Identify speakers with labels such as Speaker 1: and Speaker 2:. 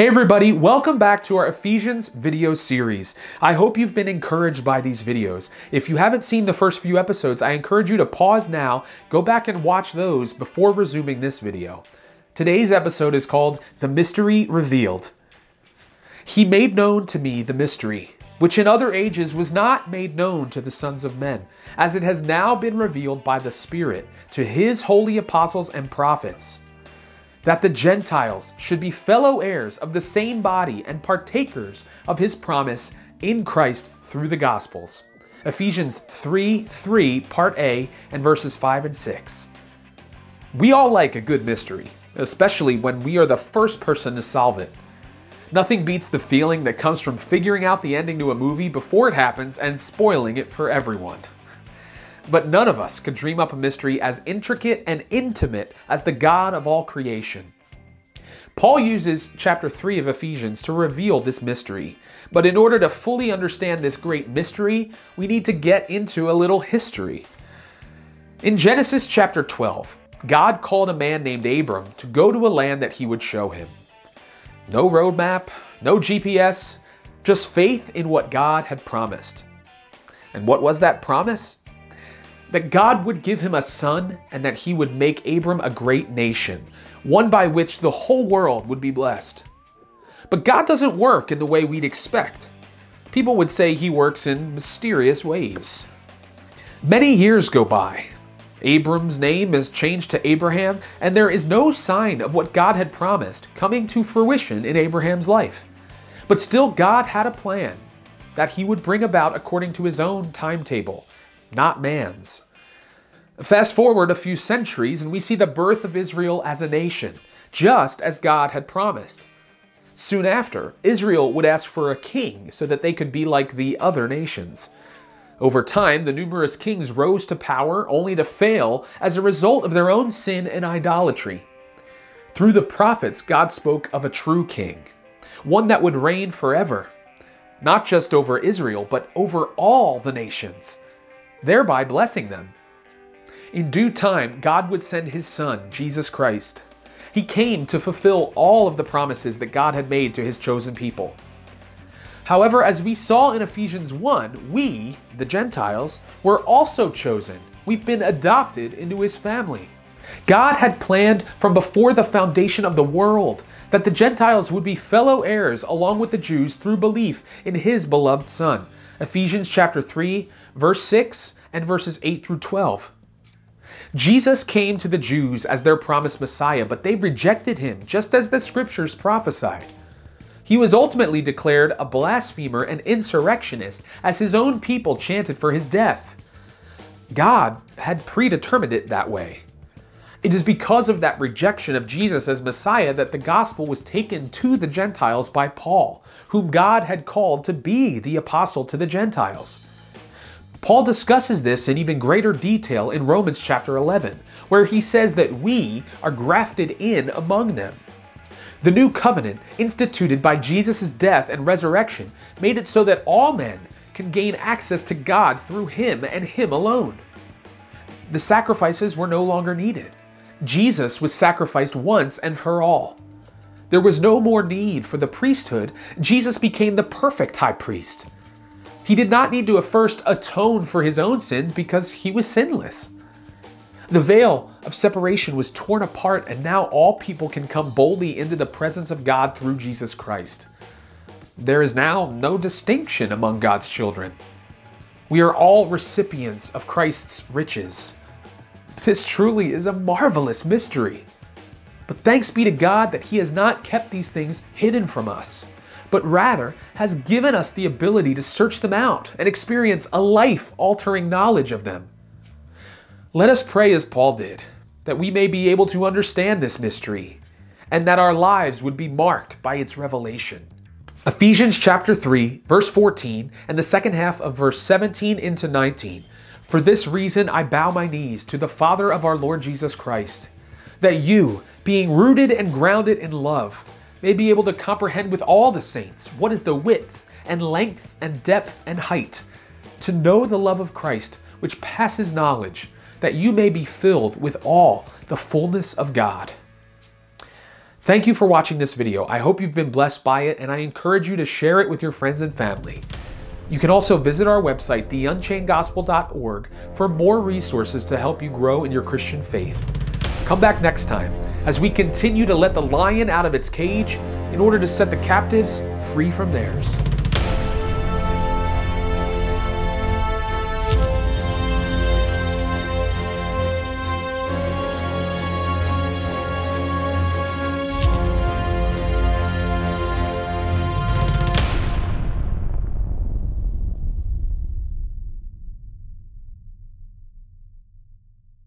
Speaker 1: Hey everybody, welcome back to our Ephesians video series. I hope you've been encouraged by these videos. If you haven't seen the first few episodes, I encourage you to pause now, go back and watch those before resuming this video. Today's episode is called The Mystery Revealed. He made known to me the mystery, which in other ages was not made known to the sons of men, as it has now been revealed by the Spirit to his holy apostles and prophets that the Gentiles should be fellow heirs of the same body and partakers of his promise in Christ through the Gospels. Ephesians 3 3, part A, and verses 5 and 6. We all like a good mystery, especially when we are the first person to solve it. Nothing beats the feeling that comes from figuring out the ending to a movie before it happens and spoiling it for everyone. But none of us could dream up a mystery as intricate and intimate as the God of all creation. Paul uses chapter 3 of Ephesians to reveal this mystery. But in order to fully understand this great mystery, we need to get into a little history. In Genesis chapter 12, God called a man named Abram to go to a land that he would show him. No roadmap, no GPS, just faith in what God had promised. And what was that promise? That God would give him a son and that he would make Abram a great nation, one by which the whole world would be blessed. But God doesn't work in the way we'd expect. People would say he works in mysterious ways. Many years go by. Abram's name is changed to Abraham, and there is no sign of what God had promised coming to fruition in Abraham's life. But still, God had a plan that he would bring about according to his own timetable not man's. Fast forward a few centuries, and we see the birth of Israel as a nation, just as God had promised. Soon after, Israel would ask for a king so that they could be like the other nations. Over time, the numerous kings rose to power only to fail as a result of their own sin and idolatry. Through the prophets, God spoke of a true king, one that would reign forever, not just over Israel, but over all the nations thereby blessing them. In due time, God would send his Son, Jesus Christ. He came to fulfill all of the promises that God had made to his chosen people. However, as we saw in Ephesians 1, we, the Gentiles, were also chosen. We've been adopted into his family. God had planned from before the foundation of the world that the Gentiles would be fellow heirs along with the Jews through belief in his beloved Son. Ephesians chapter 3, verse 6 and verses 8 through 12. Jesus came to the Jews as their promised Messiah, but they rejected him, just as the scriptures prophesied. He was ultimately declared a blasphemer and insurrectionist as his own people chanted for his death. God had predetermined it that way. It is because of that rejection of Jesus as Messiah that the gospel was taken to the Gentiles by Paul, whom God had called to be the apostle to the Gentiles. Paul discusses this in even greater detail in Romans chapter 11, where he says that we are grafted in among them. The new covenant, instituted by Jesus' death and resurrection, made it so that all men can gain access to God through him and him alone. The sacrifices were no longer needed. Jesus was sacrificed once and for all. There was no more need for the priesthood. Jesus became the perfect high priest. He did not need to first atone for his own sins because he was sinless. The veil of separation was torn apart, and now all people can come boldly into the presence of God through Jesus Christ. There is now no distinction among God's children. We are all recipients of Christ's riches. This truly is a marvelous mystery. But thanks be to God that He has not kept these things hidden from us but rather has given us the ability to search them out and experience a life altering knowledge of them. Let us pray as Paul did, that we may be able to understand this mystery, and that our lives would be marked by its revelation. Ephesians chapter 3, verse 14, and the second half of verse 17 into 19. For this reason I bow my knees to the Father of our Lord Jesus Christ, that you, being rooted and grounded in love, may be able to comprehend with all the saints what is the width and length and depth and height, to know the love of Christ, which passes knowledge, that you may be filled with all the fullness of God. Thank you for watching this video. I hope you've been blessed by it, and I encourage you to share it with your friends and family. You can also visit our website, theunchainedgospel.org, for more resources to help you grow in your Christian faith. Come back next time as we continue to let the lion out of its cage in order to set the captives free from theirs.